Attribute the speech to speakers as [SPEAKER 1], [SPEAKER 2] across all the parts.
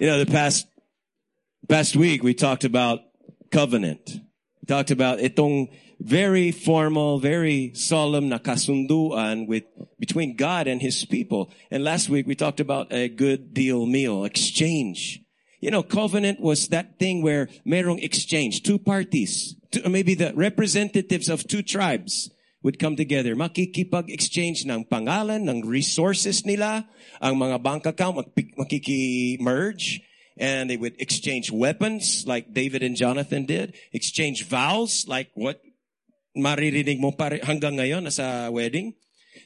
[SPEAKER 1] You know, the past, past week we talked about covenant. We talked about itong very formal, very solemn nakasunduan with, between God and His people. And last week we talked about a good deal meal, exchange. You know, covenant was that thing where merong exchange, two parties, two, maybe the representatives of two tribes would come together. Makikipag-exchange ng pangalan, ng resources nila, ang mga bank account, makiki-merge, and they would exchange weapons like David and Jonathan did, exchange vows like what maririnig mo pare hanggang ngayon sa wedding.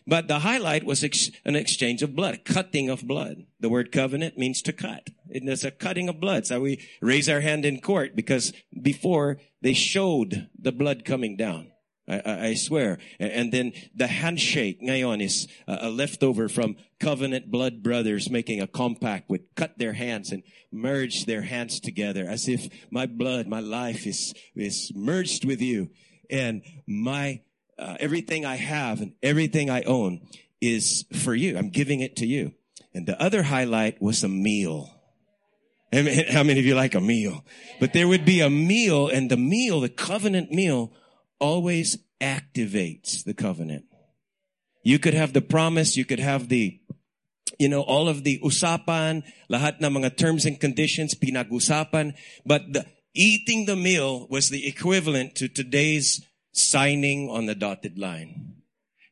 [SPEAKER 1] But the highlight was ex- an exchange of blood, cutting of blood. The word covenant means to cut. It's a cutting of blood. So we raise our hand in court because before they showed the blood coming down. I, I, swear. And then the handshake ngayon is a leftover from covenant blood brothers making a compact would cut their hands and merge their hands together as if my blood, my life is, is merged with you and my, uh, everything I have and everything I own is for you. I'm giving it to you. And the other highlight was a meal. How many of you like a meal? But there would be a meal and the meal, the covenant meal always activates the covenant. You could have the promise, you could have the, you know, all of the usapan, lahat na mga terms and conditions, pinag-usapan, but the, eating the meal was the equivalent to today's signing on the dotted line.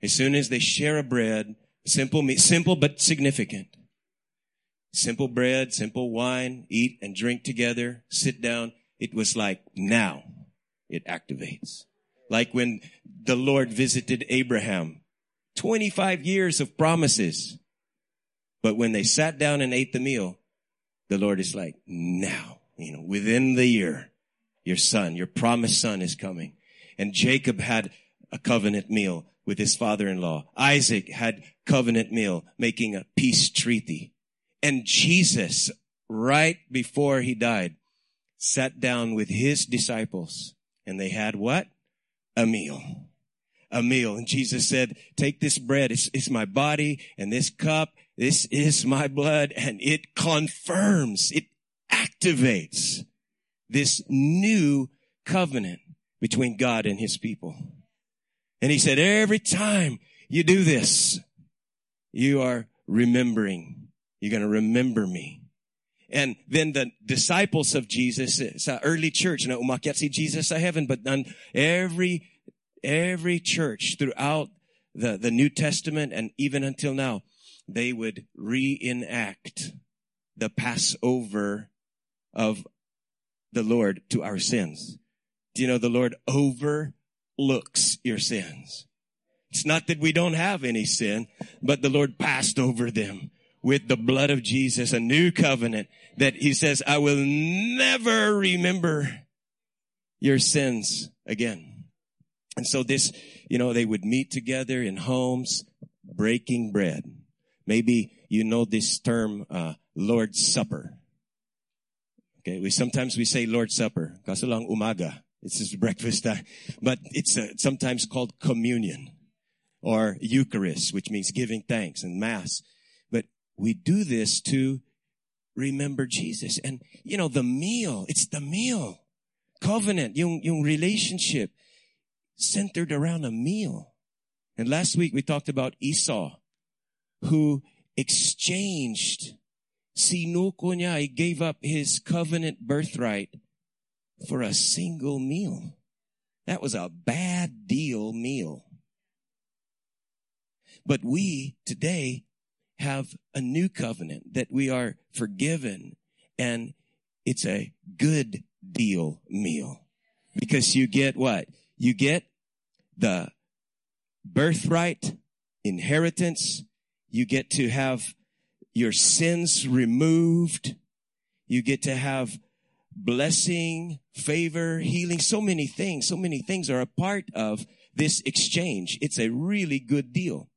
[SPEAKER 1] As soon as they share a bread, simple, simple but significant. Simple bread, simple wine, eat and drink together, sit down. It was like now it activates. Like when the Lord visited Abraham. 25 years of promises. But when they sat down and ate the meal, the Lord is like, now, you know, within the year, your son, your promised son is coming. And Jacob had a covenant meal with his father-in-law. Isaac had covenant meal, making a peace treaty. And Jesus, right before he died, sat down with his disciples and they had what? A meal. A meal. And Jesus said, take this bread. It's, it's my body and this cup. This is my blood and it confirms, it activates this new covenant between God and his people. And he said, every time you do this, you are remembering. You're going to remember me. And then the disciples of Jesus, sa early church, na umakyat si Jesus sa heaven, but on every, every church throughout the, the New Testament and even until now, they would reenact the Passover of the Lord to our sins. Do you know the Lord overlooks your sins? It's not that we don't have any sin, but the Lord passed over them with the blood of Jesus, a new covenant that he says, I will never remember your sins again. And so this, you know, they would meet together in homes, breaking bread. Maybe you know this term, uh, Lord's Supper. Okay, we sometimes we say Lord's Supper. Kaso lang umaga. It's just breakfast time. But it's uh, sometimes called communion or Eucharist, which means giving thanks and mass. But we do this to remember Jesus. And, you know, the meal, it's the meal. Covenant, yung, yung relationship centered around a meal. And last week we talked about Esau, who exchanged, sinuko niya, he gave up his covenant birthright for a single meal. That was a bad deal meal. But we today have a new covenant that we are forgiven and it's a good deal meal because you get what? You get the birthright, inheritance. You get to have your sins removed. You get to have blessing, favor, healing, so many things. So many things are a part of this exchange. It's a really good deal.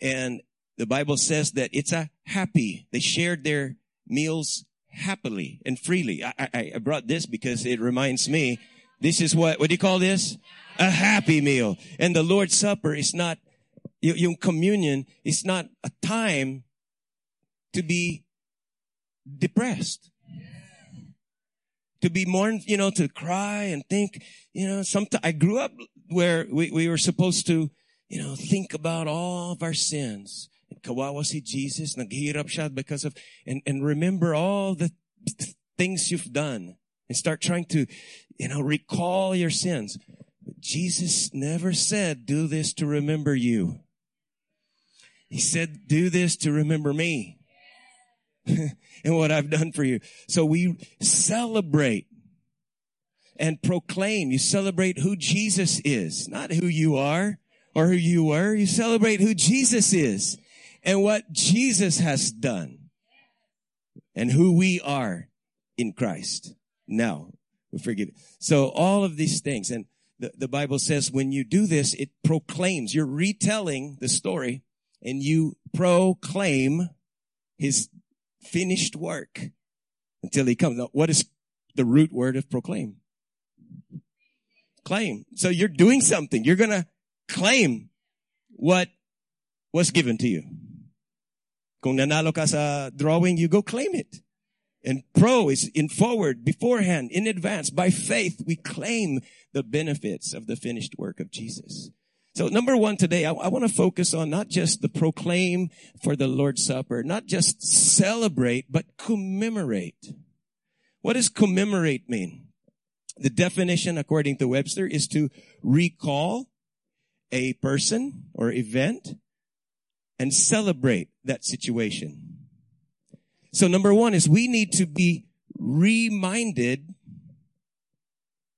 [SPEAKER 1] And the Bible says that it's a happy. They shared their meals happily and freely. I, I, brought this because it reminds me, this is what, what do you call this? A happy meal. And the Lord's Supper is not, yung communion is not a time to be depressed. To be mourned, you know, to cry and think, you know, sometimes I grew up where we, we were supposed to, you know, think about all of our sins. Kawawa si Jesus, naghirap siya because of, and, and remember all the things you've done and start trying to, you know, recall your sins. But Jesus never said, do this to remember you. He said, do this to remember me and what I've done for you. So we celebrate and proclaim. You celebrate who Jesus is, not who you are or who you were. You celebrate who Jesus is and what Jesus has done and who we are in Christ. Now, we forget. So all of these things and the, the Bible says when you do this, it proclaims, you're retelling the story and you proclaim his finished work until he comes. Now, what is the root word of proclaim? Claim. So you're doing something. You're going to claim what was given to you. Kung nanalo ka sa drawing, you go claim it. And pro is in forward, beforehand, in advance. By faith, we claim the benefits of the finished work of Jesus. So number one today, I, I want to focus on not just the proclaim for the Lord's Supper, not just celebrate, but commemorate. What does commemorate mean? The definition, according to Webster, is to recall a person or event and celebrate that situation. So number one is we need to be reminded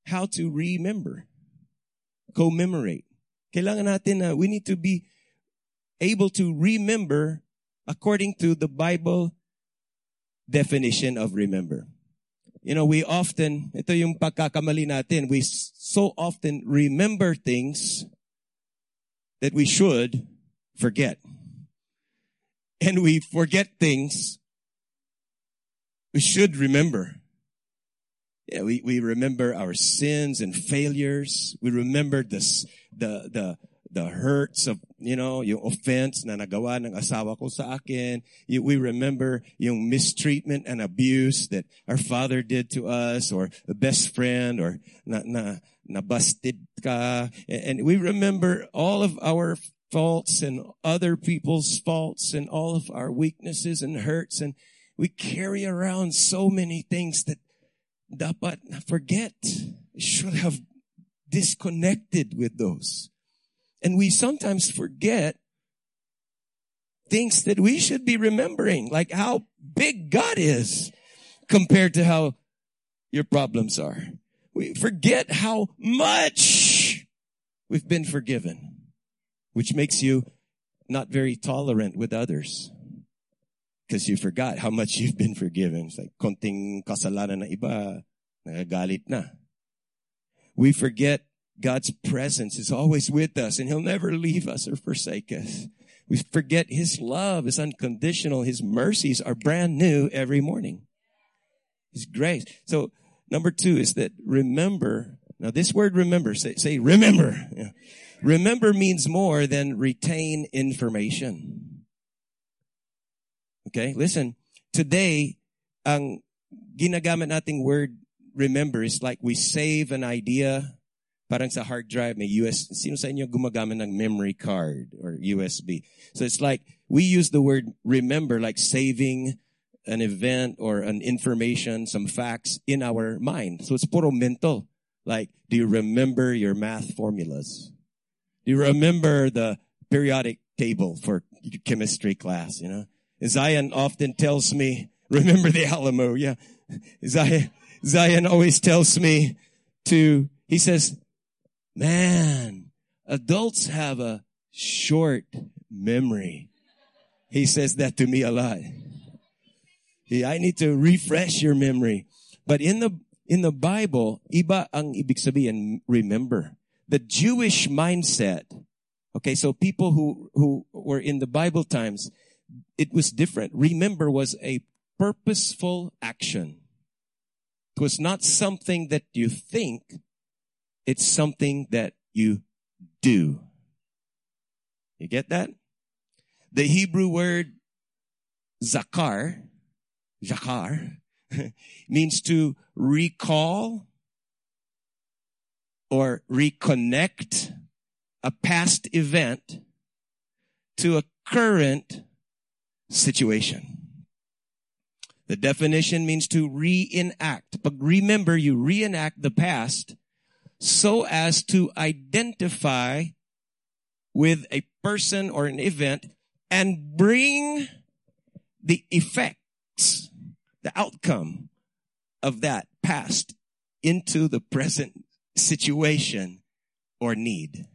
[SPEAKER 1] how to remember, commemorate. Kailangan natin na we need to be able to remember according to the Bible definition of remember. You know, we often, ito yung pagkakamali natin, we so often remember things that we should forget. And we forget things we should remember. Yeah, we, we remember our sins and failures. We remember this, the, the, the hurts of, you know, yung offense na nagawa ng asawa ko sa akin. We remember yung mistreatment and abuse that our father did to us or the best friend or na, na, na busted ka. And we remember all of our faults and other people's faults and all of our weaknesses and hurts. And we carry around so many things that dapat forget. Should have disconnected with those. And we sometimes forget things that we should be remembering, like how big God is compared to how your problems are. We forget how much we've been forgiven, which makes you not very tolerant with others because you forgot how much you've been forgiven. It's like konting kasalanan na iba, nagagalit na. We forget God's presence is always with us and he'll never leave us or forsake us. We forget his love is unconditional. His mercies are brand new every morning. His grace. So number two is that remember. Now this word remember, say, say remember. Yeah. Remember means more than retain information. Okay, listen. Today, ang ginagamit nating word remember is like we save an idea parang sa hard drive may US sino sa inyo gumagamit ng memory card or USB so it's like we use the word remember like saving an event or an information some facts in our mind. So it's puro mental like do you remember your math formulas? Do you remember the periodic table for chemistry class you know Zion often tells me remember the Alamo yeah Zion Zion always tells me to, he says, man, adults have a short memory. He says that to me a lot. I need to refresh your memory. But in the, in the Bible, iba ang ibig sabihin, remember. The Jewish mindset, okay, so people who, who were in the Bible times, it was different. Remember was a purposeful action. It was not something that you think. It's something that you do. You get that? The Hebrew word zakar zakar, means to recall or reconnect a past event to a current situation. The definition means to reenact. But remember, you reenact the past so as to identify with a person or an event and bring the effects, the outcome of that past into the present situation or need.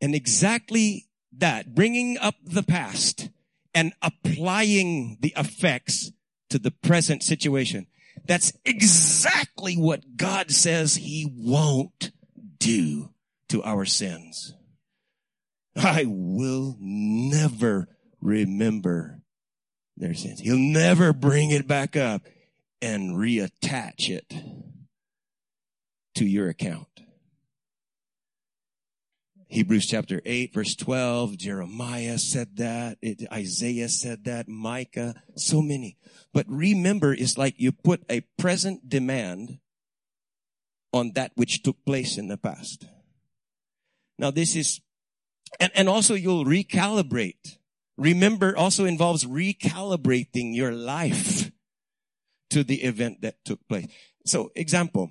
[SPEAKER 1] And exactly that, bringing up the past and applying the effects to the present situation. That's exactly what God says he won't do to our sins. I will never remember their sins. He'll never bring it back up and reattach it to your account. Hebrews chapter 8 verse 12, Jeremiah said that, it, Isaiah said that, Micah, so many. But remember, it's like you put a present demand on that which took place in the past. Now this is, and, and also you'll recalibrate. Remember also involves recalibrating your life to the event that took place. So example,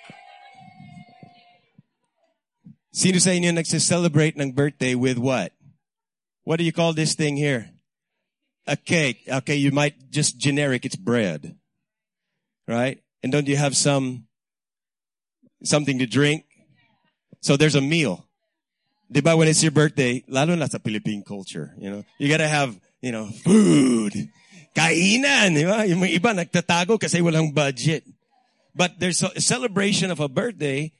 [SPEAKER 1] Sino sa inyo nagse-celebrate ng birthday with what? What do you call this thing here? A cake. Okay, you might just generic, it's bread. Right? And don't you have some, something to drink? So there's a meal. Diba when it's your birthday, lalo na sa Philippine culture, you know, you gotta have, you know, food. Kainan, di ba? Yung iba nagtatago kasi walang budget. But there's a celebration of a birthday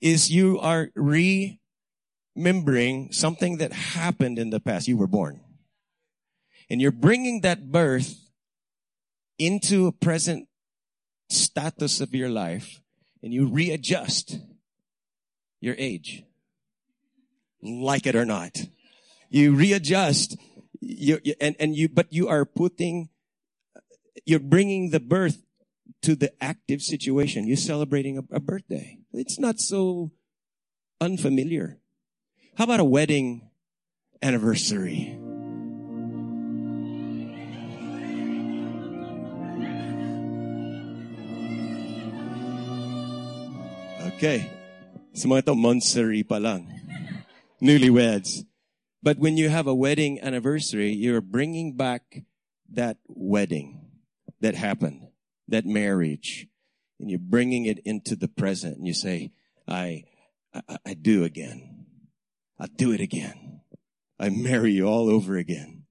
[SPEAKER 1] is you are remembering something that happened in the past. You were born. And you're bringing that birth into a present status of your life and you readjust your age. Like it or not. You readjust you, and, and you, but you are putting, you're bringing the birth to the active situation. You're celebrating a, a birthday. It's not so unfamiliar. How about a wedding anniversary? Okay. Sa mga to, lang. Newlyweds. But when you have a wedding anniversary, you're bringing back that wedding that happened, that marriage, and you're bringing it into the present and you say, I, I, I do again. I do it again. I marry you all over again.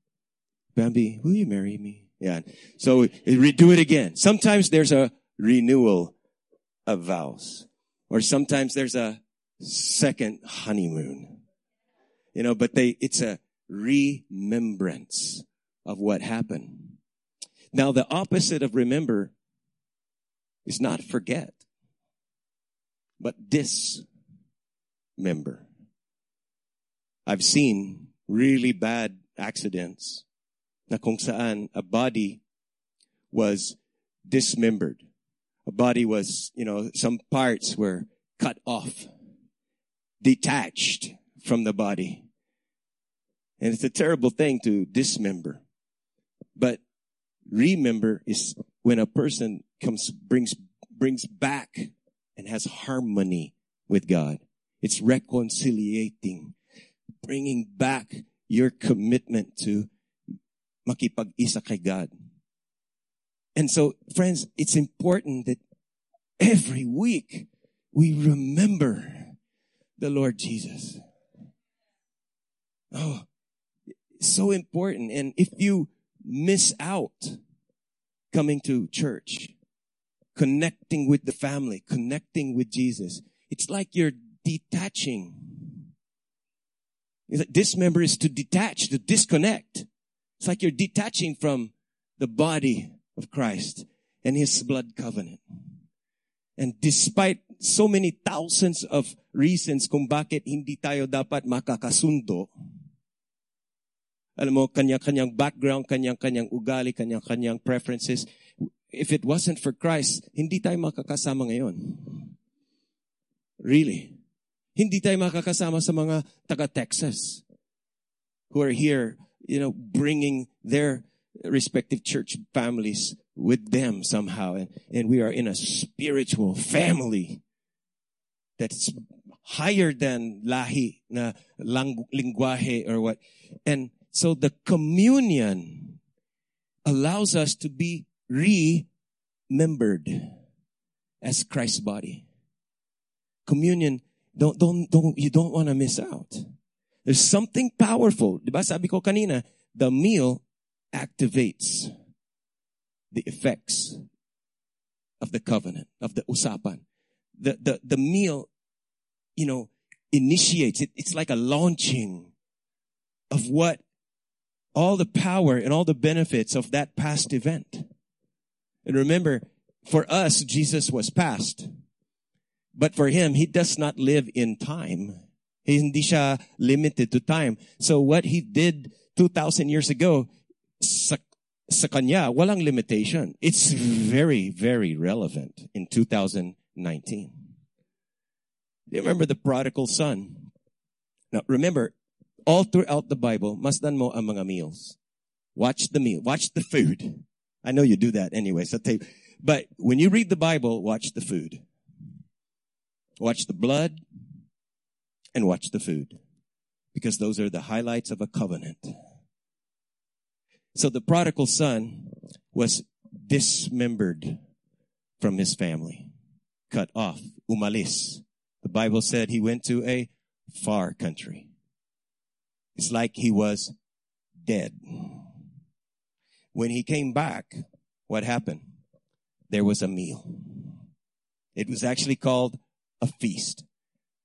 [SPEAKER 1] Bambi, will you marry me? Yeah. So do it again. Sometimes there's a renewal of vows or sometimes there's a second honeymoon, you know, but they, it's a remembrance of what happened. Now the opposite of remember is not forget, but dismember. I've seen really bad accidents na kung saan a body was dismembered. A body was, you know, some parts were cut off, detached from the body. And it's a terrible thing to dismember. But remember is when a person comes, brings, brings back and has harmony with God. It's reconciliating, bringing back your commitment to makipag-isa kay God. And so, friends, it's important that every week we remember the Lord Jesus. Oh, so important. And if you miss out coming to church, connecting with the family, connecting with Jesus. It's like you're detaching. This member is to detach, to disconnect. It's like you're detaching from the body of Christ and his blood covenant. And despite so many thousands of reasons kung bakit hindi tayo dapat makakasundo, alam mo, kanya-kanyang background, kanya-kanyang ugali, kanya-kanyang preferences. If it wasn't for Christ, hindi tayo makakasama ngayon. Really. Hindi tayo makakasama sa mga taga-Texas who are here, you know, bringing their respective church families with them somehow. And, and we are in a spiritual family that's higher than lahi na lang, lingwahe or what. And so the communion allows us to be remembered as Christ's body. Communion, don't, don't, don't, you don't want to miss out. There's something powerful. Diba sabi ko kanina, the meal activates the effects of the covenant, of the usapan. The, the, the meal, you know, initiates it. It's like a launching of what all the power and all the benefits of that past event. And remember, for us, Jesus was past. But for him, he does not live in time. Hindi siya limited to time. So what he did 2,000 years ago, sa, sa kanya, walang limitation. It's very, very relevant in 2019. Do you remember the prodigal son? Now remember, all throughout the Bible, masdan mo ang mga meals. Watch the meal. Watch the food. I know you do that anyway. So take, but when you read the Bible, watch the food. Watch the blood and watch the food because those are the highlights of a covenant. So the prodigal son was dismembered from his family, cut off, umalis. The Bible said he went to a far country. It's like he was dead. When he came back, what happened? There was a meal. It was actually called a feast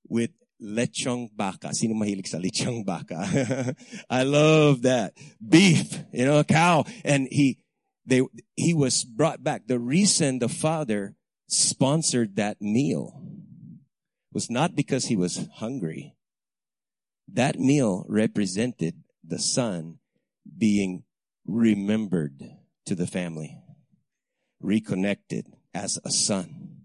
[SPEAKER 1] with lechong baka. Sino mahilig sa lechong baka? I love that. Beef, you know, a cow. And he, they, he was brought back. The reason the father sponsored that meal was not because he was hungry. That meal represented the son being remembered to the family, reconnected as a son.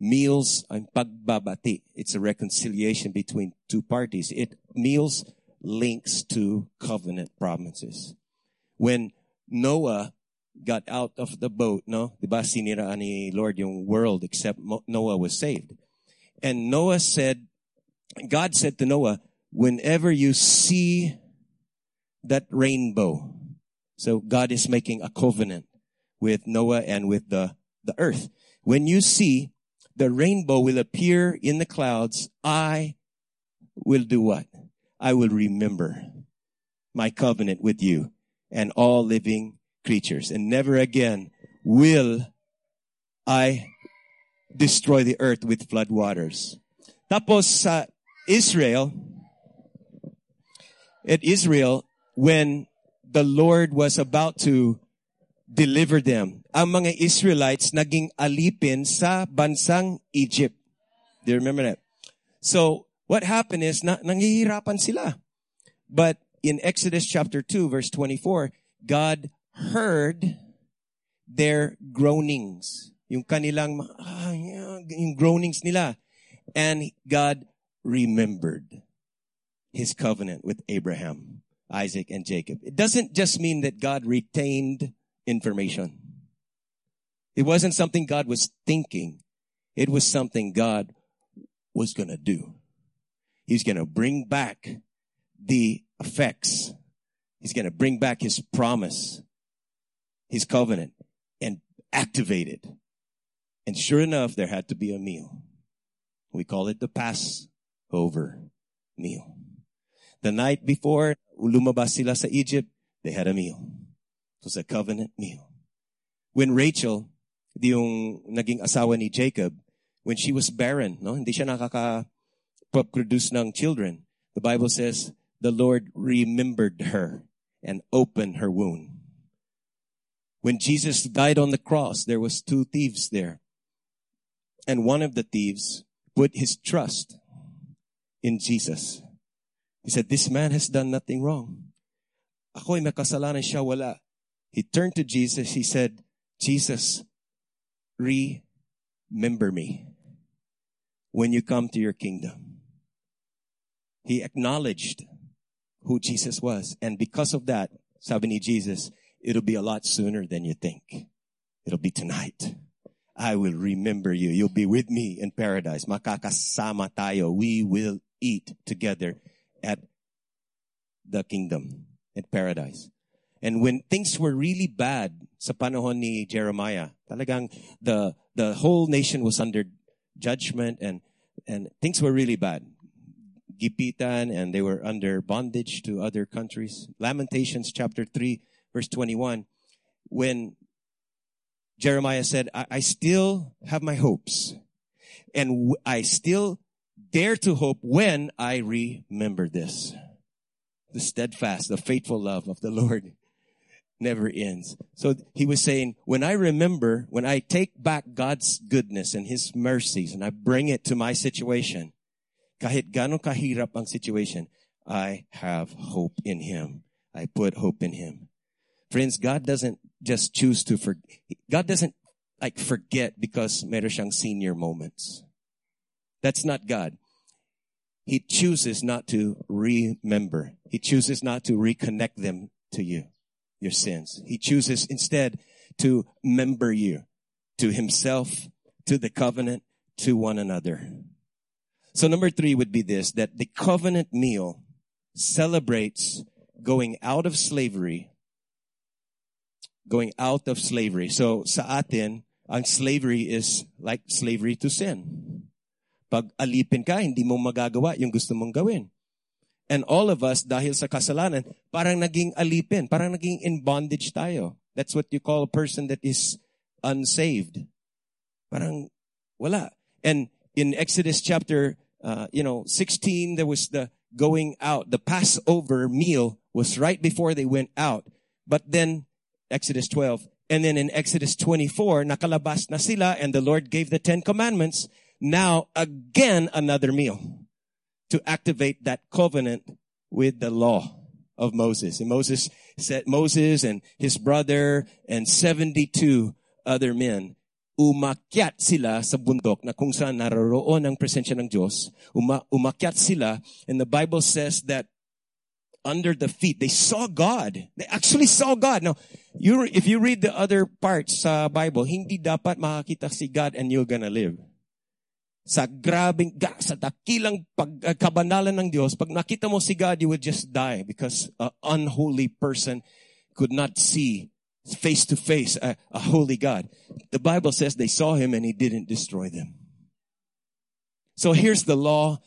[SPEAKER 1] Meals ang pagbabati. It's a reconciliation between two parties. It meals links to covenant promises. When Noah got out of the boat, no? Diba siniraan ni Lord yung world except Noah was saved. And Noah said, God said to Noah, whenever you see that rainbow, so God is making a covenant with Noah and with the, the earth. When you see the rainbow will appear in the clouds, I will do what? I will remember my covenant with you and all living creatures. And never again will I destroy the earth with flood waters. Tapos sa Israel, at Israel, when the Lord was about to deliver them, ang mga Israelites naging alipin sa bansang Egypt. Do you remember that? So, what happened is, na, nangihirapan sila. But in Exodus chapter 2, verse 24, God heard their groanings. Yung kanilang, ah, yung groanings nila. And God remembered his covenant with Abraham, Isaac, and Jacob. It doesn't just mean that God retained information. It wasn't something God was thinking. It was something God was going to do. He's going to bring back the effects. He's going to bring back his promise, his covenant and activate it. And sure enough, there had to be a meal. We call it the Passover meal. The night before lumabas sila sa Egypt, they had a meal. It was a covenant meal. When Rachel, yung naging asawa ni Jacob when she was barren, no? Hindi siya nakaka-produce ng children. The Bible says, the Lord remembered her and opened her womb. When Jesus died on the cross, there was two thieves there. And one of the thieves put his trust in Jesus. He said, this man has done nothing wrong. Ako'y makasalanan siya, wala. He turned to Jesus. He said, Jesus, remember me when you come to your kingdom. He acknowledged who Jesus was. And because of that, sabi ni Jesus, it'll be a lot sooner than you think. It'll be tonight. I will remember you. You'll be with me in paradise. Makakasama tayo. We will eat together at the kingdom, at paradise. And when things were really bad sa panahon ni Jeremiah, talagang the, the whole nation was under judgment and, and things were really bad. Gipitan and they were under bondage to other countries. Lamentations chapter 3 verse 21. When Jeremiah said, I, I still have my hopes and w- I still dare to hope when I remember this. The steadfast, the faithful love of the Lord never ends. So he was saying, when I remember, when I take back God's goodness and his mercies and I bring it to my situation, kahit gano'ng kahirap ang situation, I have hope in him. I put hope in him. Friends, God doesn't just choose to forget. God doesn't like forget because meron siyang senior moments. That's not God. He chooses not to remember. He chooses not to reconnect them to you, your sins. He chooses instead to member you to himself, to the covenant, to one another. So number three would be this, that the covenant meal celebrates going out of slavery, going out of slavery. So sa atin, ang slavery is like slavery to sin. Pag alipin ka, hindi mo magagawa yung gusto mong gawin. And all of us, dahil sa kasalanan, parang naging alipin, parang naging in bondage tayo. That's what you call a person that is unsaved. Parang wala. And in Exodus chapter, uh, you know, 16, there was the going out. The Passover meal was right before they went out. But then, Exodus 12, and then in Exodus 24, nakalabas na sila and the Lord gave the Ten Commandments. Now again, another meal to activate that covenant with the law of Moses. And Moses said, Moses and his brother and 72 other men umakyat sila sa bundok na kung saan naroroon ang presensya ng Diyos. Uma, umakyat sila and the Bible says that under the feet, they saw God. They actually saw God. Now, you, if you read the other parts sa Bible, hindi dapat makakita si God and you're gonna live. Sa grabing, sa dakilang pagkabanalan ah, ng Diyos, pag nakita mo si God, you would just die because an unholy person could not see face to face a, a holy God. The Bible says they saw him and he didn't destroy them. So here's the law.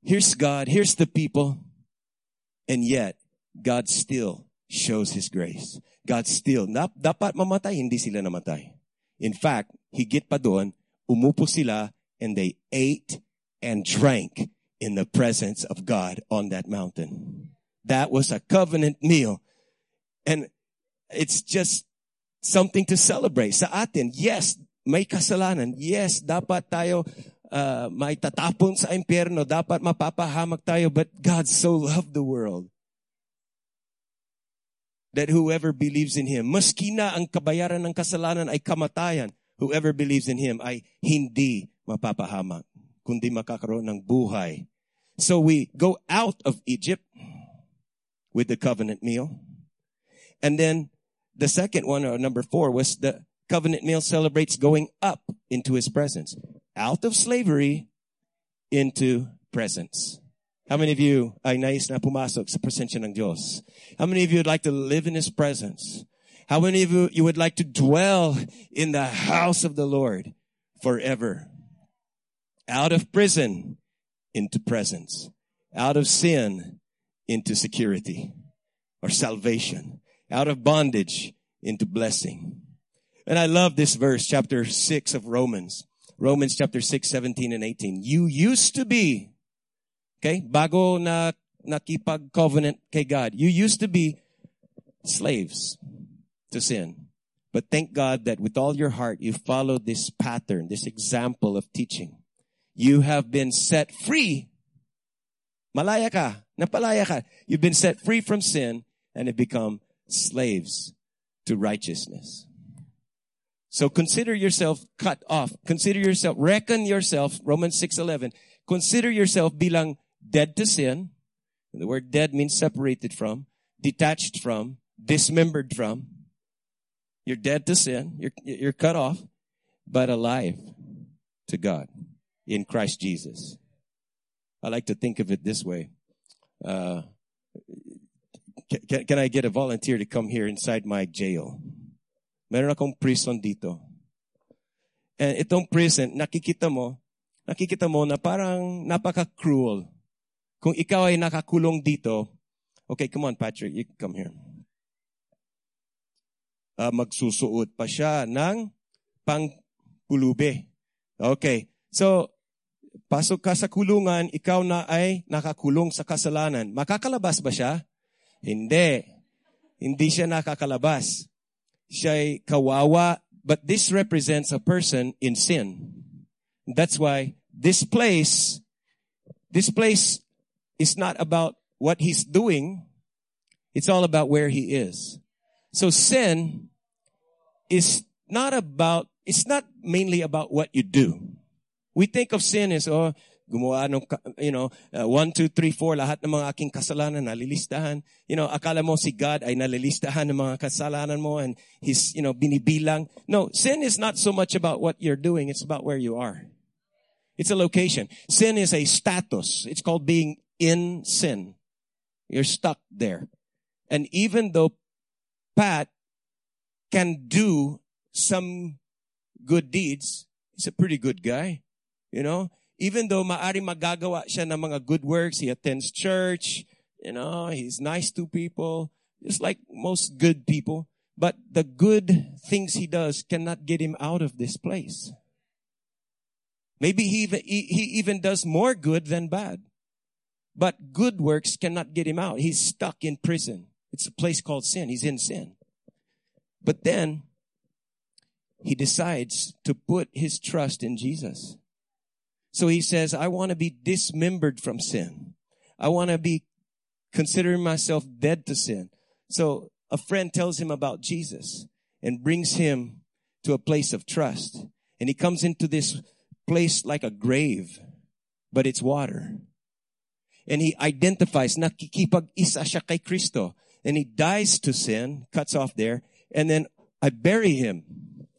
[SPEAKER 1] Here's God. Here's the people. And yet, God still shows His grace. God still, dapat mamatay, hindi sila namatay. In fact, higit pa doon, umupo sila and they ate and drank in the presence of God on that mountain. That was a covenant meal. And it's just something to celebrate. Sa atin, yes, may kasalanan. Yes, dapat tayo uh, may tatapon sa impyerno. Dapat mapapahamak tayo. But God so loved the world that whoever believes in Him, maski na ang kabayaran ng kasalanan ay kamatayan, whoever believes in Him ay hindi mapapahamak, kundi makakaroon ng buhay. So we go out of Egypt with the covenant meal. And then the second one, or number four, was the covenant meal celebrates going up into his presence. Out of slavery into presence. How many of you ay nais na pumasok sa presensya ng Diyos? How many of you would like to live in His presence? How many of you, you would like to dwell in the house of the Lord forever? Out of prison into presence. Out of sin into security or salvation. Out of bondage into blessing. And I love this verse, chapter 6 of Romans. Romans chapter 6, 17 and 18. You used to be, okay, bago na nakipag-covenant kay God, you used to be slaves to sin. But thank God that with all your heart, you followed this pattern, this example of teaching. You have been set free. Malaya ka. Napalaya ka. You've been set free from sin and have become slaves to righteousness. So consider yourself cut off. Consider yourself, reckon yourself, Romans 6.11, consider yourself bilang dead to sin. The word dead means separated from, detached from, dismembered from. You're dead to sin. You're, you're cut off, but alive to God in Christ Jesus. I like to think of it this way. Uh, can, can I get a volunteer to come here inside my jail? Meron akong prison dito. And itong prison, nakikita mo, nakikita mo na parang napaka-cruel. Kung ikaw ay nakakulong dito, okay, come on, Patrick, you come here. Uh, magsusuot pa siya ng pangpulube. Okay. So, pasok ka sa kulungan, ikaw na ay nakakulong sa kasalanan. Makakalabas ba siya? Hindi. Hindi siya nakakalabas siya'y kawawa, but this represents a person in sin. That's why this place, this place is not about what he's doing. It's all about where he is. So sin is not about, it's not mainly about what you do. We think of sin as, oh, gumawa ng, you know, uh, one, two, three, four, lahat ng mga aking kasalanan nalilistahan. You know, akala mo si God ay nalilistahan ng mga kasalanan mo and He's, you know, binibilang. No, sin is not so much about what you're doing, it's about where you are. It's a location. Sin is a status. It's called being in sin. You're stuck there. And even though Pat can do some good deeds, he's a pretty good guy. You know, even though maari magagawa siya ng mga good works, he attends church, you know, he's nice to people, just like most good people. But the good things he does cannot get him out of this place. Maybe he even, he even does more good than bad. But good works cannot get him out. He's stuck in prison. It's a place called sin. He's in sin. But then he decides to put his trust in Jesus. So he says, I want to be dismembered from sin. I want to be considering myself dead to sin. So a friend tells him about Jesus and brings him to a place of trust. And he comes into this place like a grave, but it's water. And he identifies, nakikipag-isa siya kay Kristo. And he dies to sin, cuts off there. And then I bury him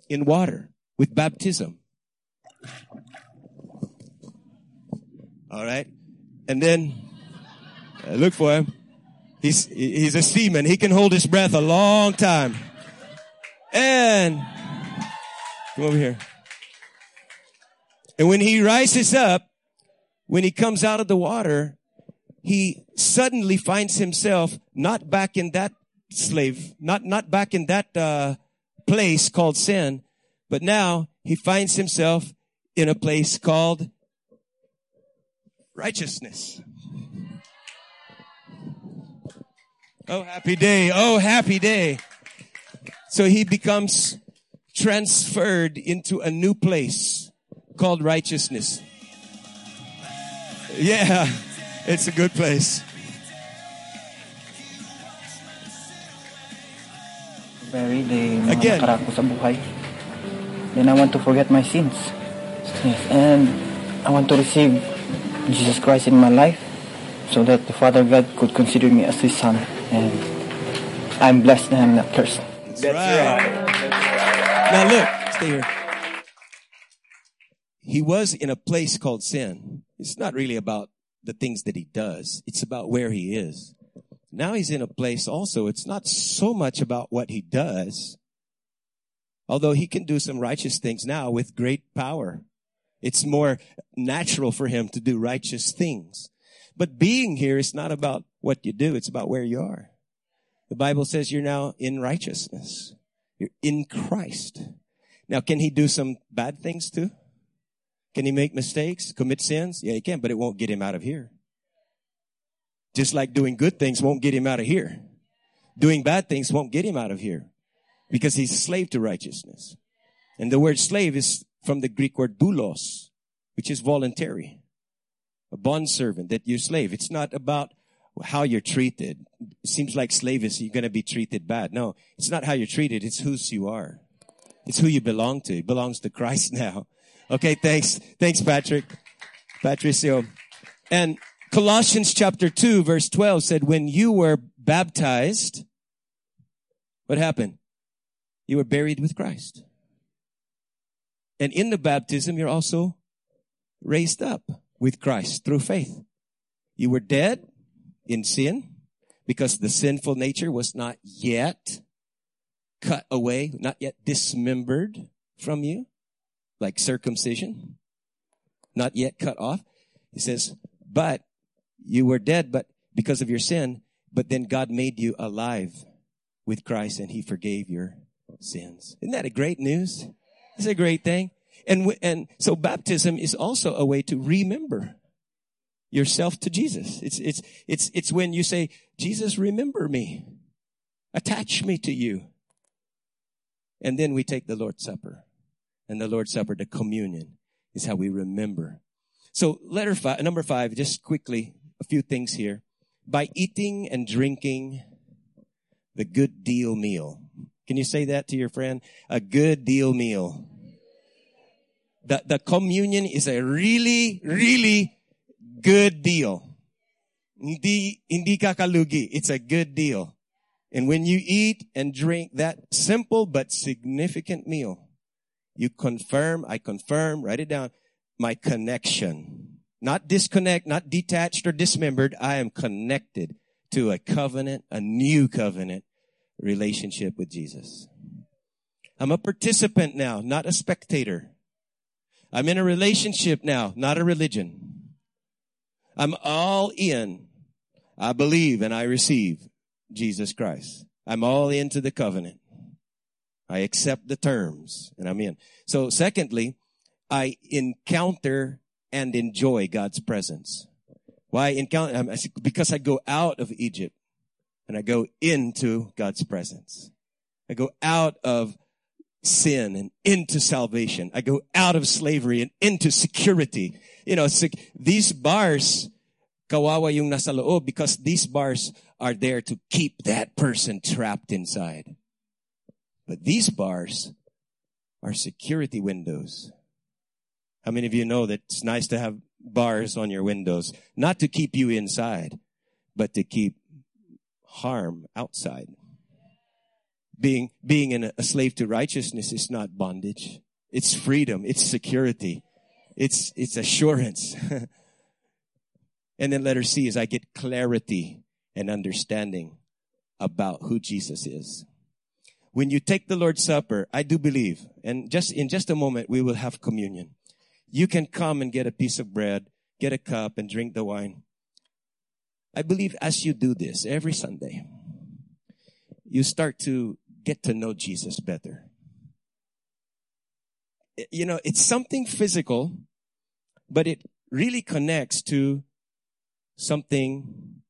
[SPEAKER 1] in water with baptism. All right. And then uh, look for him. He's, he's a seaman. He can hold his breath a long time. And come over here. And when he rises up, when he comes out of the water, he suddenly finds himself not back in that slave, not, not back in that, uh, place called sin, but now he finds himself in a place called righteousness. Oh, happy day. Oh, happy day. So he becomes transferred into a new place called righteousness. Yeah, it's a good place.
[SPEAKER 2] Very day,
[SPEAKER 1] Again.
[SPEAKER 2] sa buhay. Then I want to forget my sins. And I want to receive Jesus Christ in my life so that the Father God could consider me as his son. And I'm blessed and I'm not cursed.
[SPEAKER 1] That's, right. Now look, stay here. He was in a place called sin. It's not really about the things that he does. It's about where he is. Now he's in a place also. It's not so much about what he does. Although he can do some righteous things now with great power. It's more natural for him to do righteous things. But being here is not about what you do. It's about where you are. The Bible says you're now in righteousness. You're in Christ. Now, can he do some bad things too? Can he make mistakes, commit sins? Yeah, he can, but it won't get him out of here. Just like doing good things won't get him out of here. Doing bad things won't get him out of here because he's slave to righteousness. And the word slave is from the Greek word doulos, which is voluntary. A bond servant that you're slave. It's not about how you're treated. It seems like slave is you're going to be treated bad. No, it's not how you're treated. It's whose you are. It's who you belong to. It belongs to Christ now. Okay. Thanks. Thanks, Patrick. Patricio. And Colossians chapter 2 verse 12 said, when you were baptized, what happened? You were buried with Christ. And in the baptism, you're also raised up with Christ through faith. You were dead in sin because the sinful nature was not yet cut away, not yet dismembered from you, like circumcision, not yet cut off. He says, but you were dead, but because of your sin, but then God made you alive with Christ and he forgave your sins. Isn't that a great news? It's a great thing. And, and so baptism is also a way to remember yourself to Jesus. It's, it's, it's, it's when you say, Jesus, remember me. Attach me to you. And then we take the Lord's Supper. And the Lord's Supper, the communion, is how we remember. So letter five, number five, just quickly, a few things here. By eating and drinking the good deal meal. Can you say that to your friend? A good deal meal. The, the communion is a really, really good deal. It's a good deal. And when you eat and drink that simple but significant meal, you confirm, I confirm, write it down, my connection. Not disconnect, not detached or dismembered. I am connected to a covenant, a new covenant relationship with Jesus. I'm a participant now, not a spectator. I'm in a relationship now, not a religion. I'm all in. I believe and I receive Jesus Christ. I'm all into the covenant. I accept the terms and I'm in. So secondly, I encounter and enjoy God's presence. Why encounter? Because I go out of Egypt and I go into God's presence. I go out of sin and into salvation. I go out of slavery and into security. You know, these bars, kawawa yung nasa loob because these bars are there to keep that person trapped inside. But these bars are security windows. How many of you know that it's nice to have bars on your windows, not to keep you inside, but to keep harm outside? Being, being in a, a slave to righteousness is not bondage. It's freedom. It's security. It's, it's assurance. and then letter C is I get clarity and understanding about who Jesus is. When you take the Lord's Supper, I do believe, and just in just a moment, we will have communion. You can come and get a piece of bread, get a cup and drink the wine. I believe as you do this every Sunday, you start to get to know Jesus better. You know, it's something physical, but it really connects to something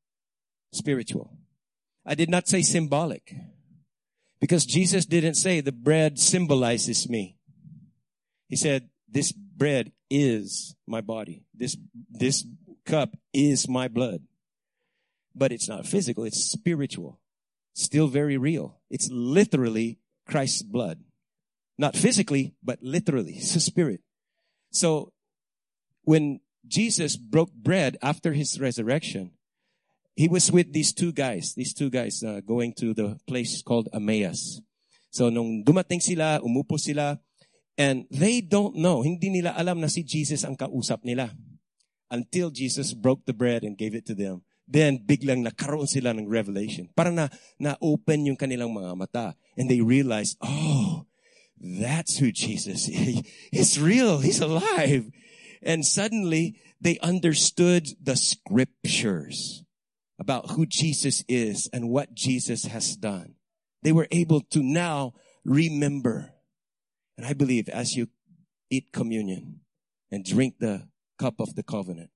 [SPEAKER 1] spiritual. I did not say symbolic because Jesus didn't say the bread symbolizes me. He said, this bread is my body. This, this cup is my blood. But it's not physical, it's spiritual still very real. It's literally Christ's blood. Not physically, but literally. It's spirit. So when Jesus broke bread after his resurrection, he was with these two guys, these two guys uh, going to the place called Emmaus. So nung dumating sila, umupo sila, and they don't know, hindi nila alam na si Jesus ang kausap nila. Until Jesus broke the bread and gave it to them. Then biglang nakaroon sila ng revelation. Parang na, na-open yung kanilang mga mata. And they realized, oh, that's who Jesus is. It's real. He's alive. And suddenly they understood the scriptures about who Jesus is and what Jesus has done. They were able to now remember. And I believe as you eat communion and drink the cup of the covenant,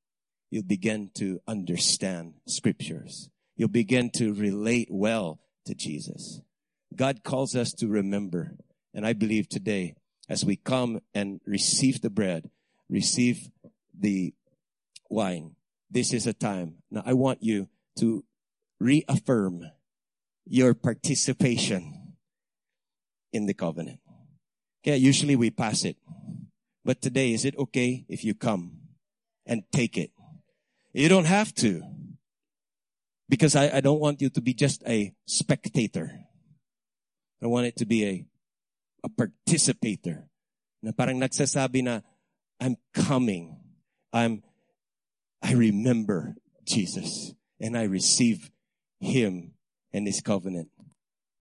[SPEAKER 1] you'll begin to understand scriptures. You'll begin to relate well to Jesus. God calls us to remember. And I believe today, as we come and receive the bread, receive the wine, this is a time. Now I want you to reaffirm your participation in the covenant. Okay, usually we pass it. But today, is it okay if you come and take it? You don't have to. Because I, I don't want you to be just a spectator. I want it to be a, a participator. Na parang nagsasabi na, I'm coming. I'm, I remember Jesus and I receive Him and His covenant.